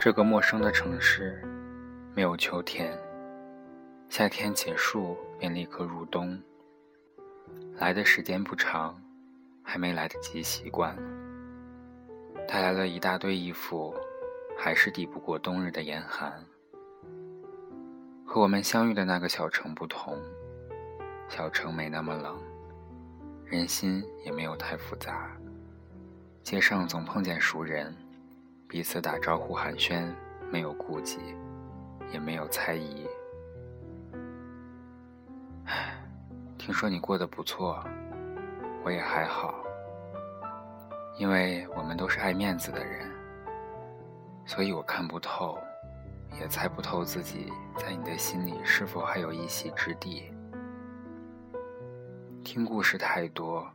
这个陌生的城市，没有秋天，夏天结束便立刻入冬。来的时间不长，还没来得及习惯，带来了一大堆衣服，还是抵不过冬日的严寒。和我们相遇的那个小城不同，小城没那么冷，人心也没有太复杂。街上总碰见熟人，彼此打招呼寒暄，没有顾忌，也没有猜疑。唉，听说你过得不错，我也还好。因为我们都是爱面子的人，所以我看不透。也猜不透自己在你的心里是否还有一席之地。听故事太多，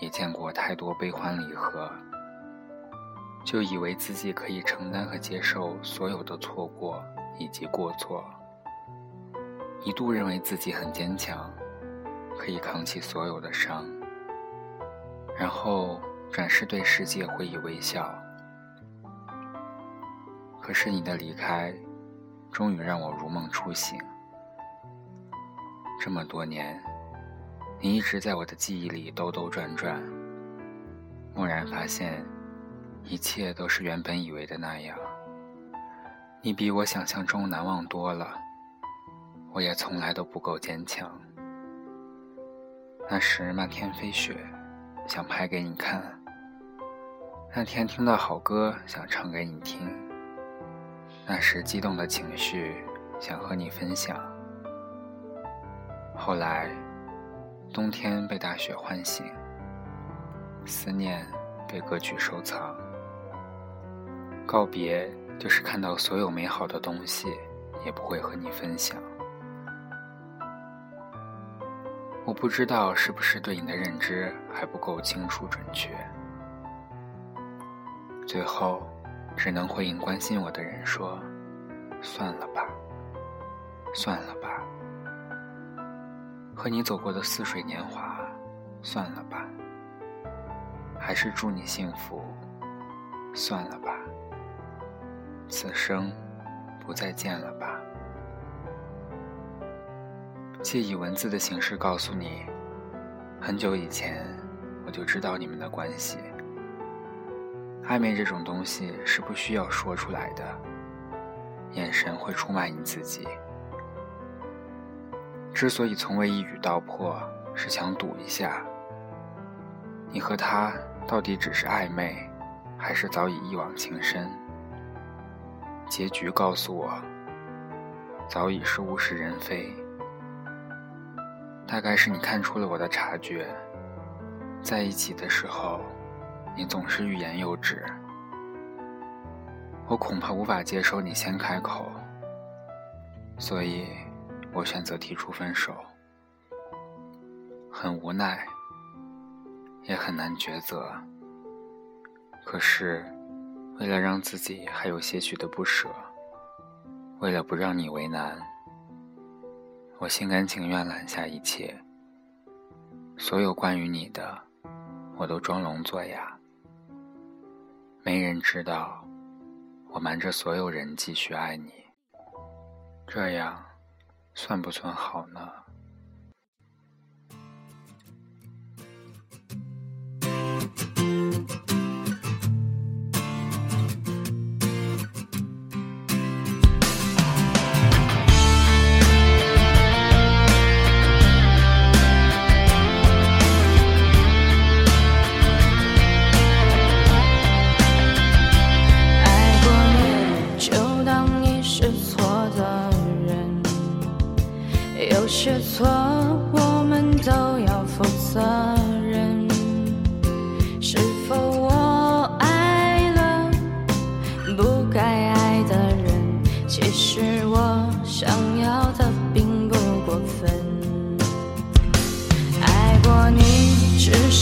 也见过太多悲欢离合，就以为自己可以承担和接受所有的错过以及过错，一度认为自己很坚强，可以扛起所有的伤，然后转世对世界会以微笑。可是你的离开，终于让我如梦初醒。这么多年，你一直在我的记忆里兜兜转转。蓦然发现，一切都是原本以为的那样。你比我想象中难忘多了，我也从来都不够坚强。那时漫天飞雪，想拍给你看。那天听到好歌，想唱给你听。那时激动的情绪，想和你分享。后来，冬天被大雪唤醒，思念被歌曲收藏。告别就是看到所有美好的东西，也不会和你分享。我不知道是不是对你的认知还不够清楚准确。最后。只能回应关心我的人说：“算了吧，算了吧。和你走过的似水年华，算了吧。还是祝你幸福，算了吧。此生不再见了吧。借以文字的形式告诉你，很久以前我就知道你们的关系。”暧昧这种东西是不需要说出来的，眼神会出卖你自己。之所以从未一语道破，是想赌一下，你和他到底只是暧昧，还是早已一往情深？结局告诉我，早已是物是人非。大概是你看出了我的察觉，在一起的时候。你总是欲言又止，我恐怕无法接受你先开口，所以我选择提出分手。很无奈，也很难抉择。可是，为了让自己还有些许的不舍，为了不让你为难，我心甘情愿揽下一切，所有关于你的，我都装聋作哑。没人知道，我瞒着所有人继续爱你，这样算不算好呢？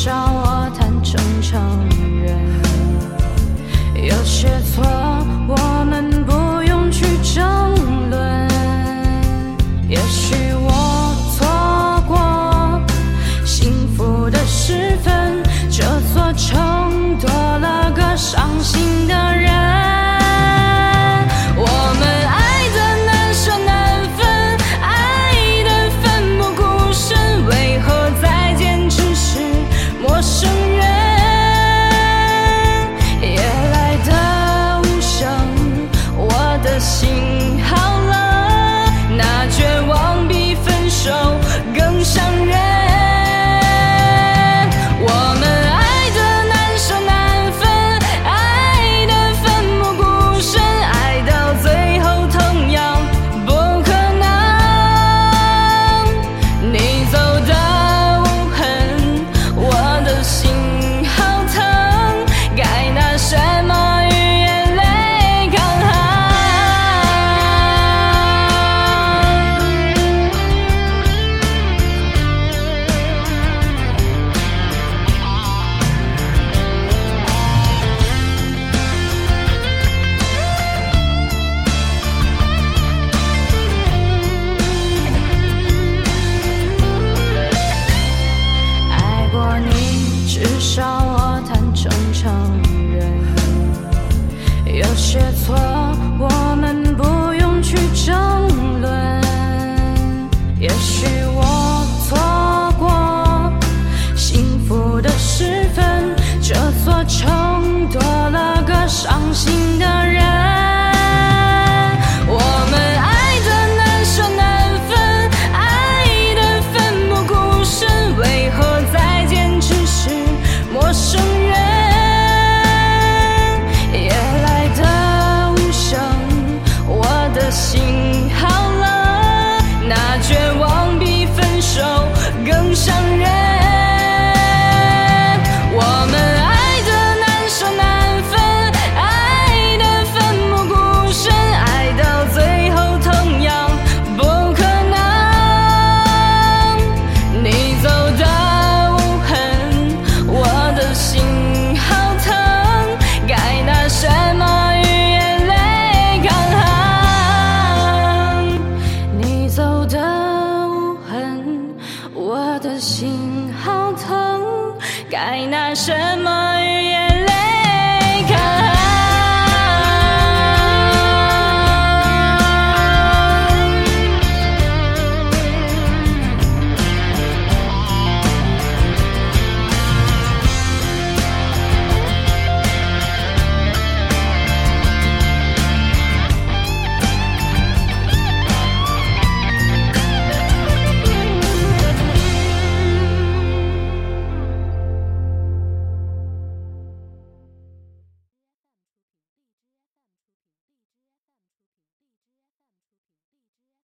shower. 的心。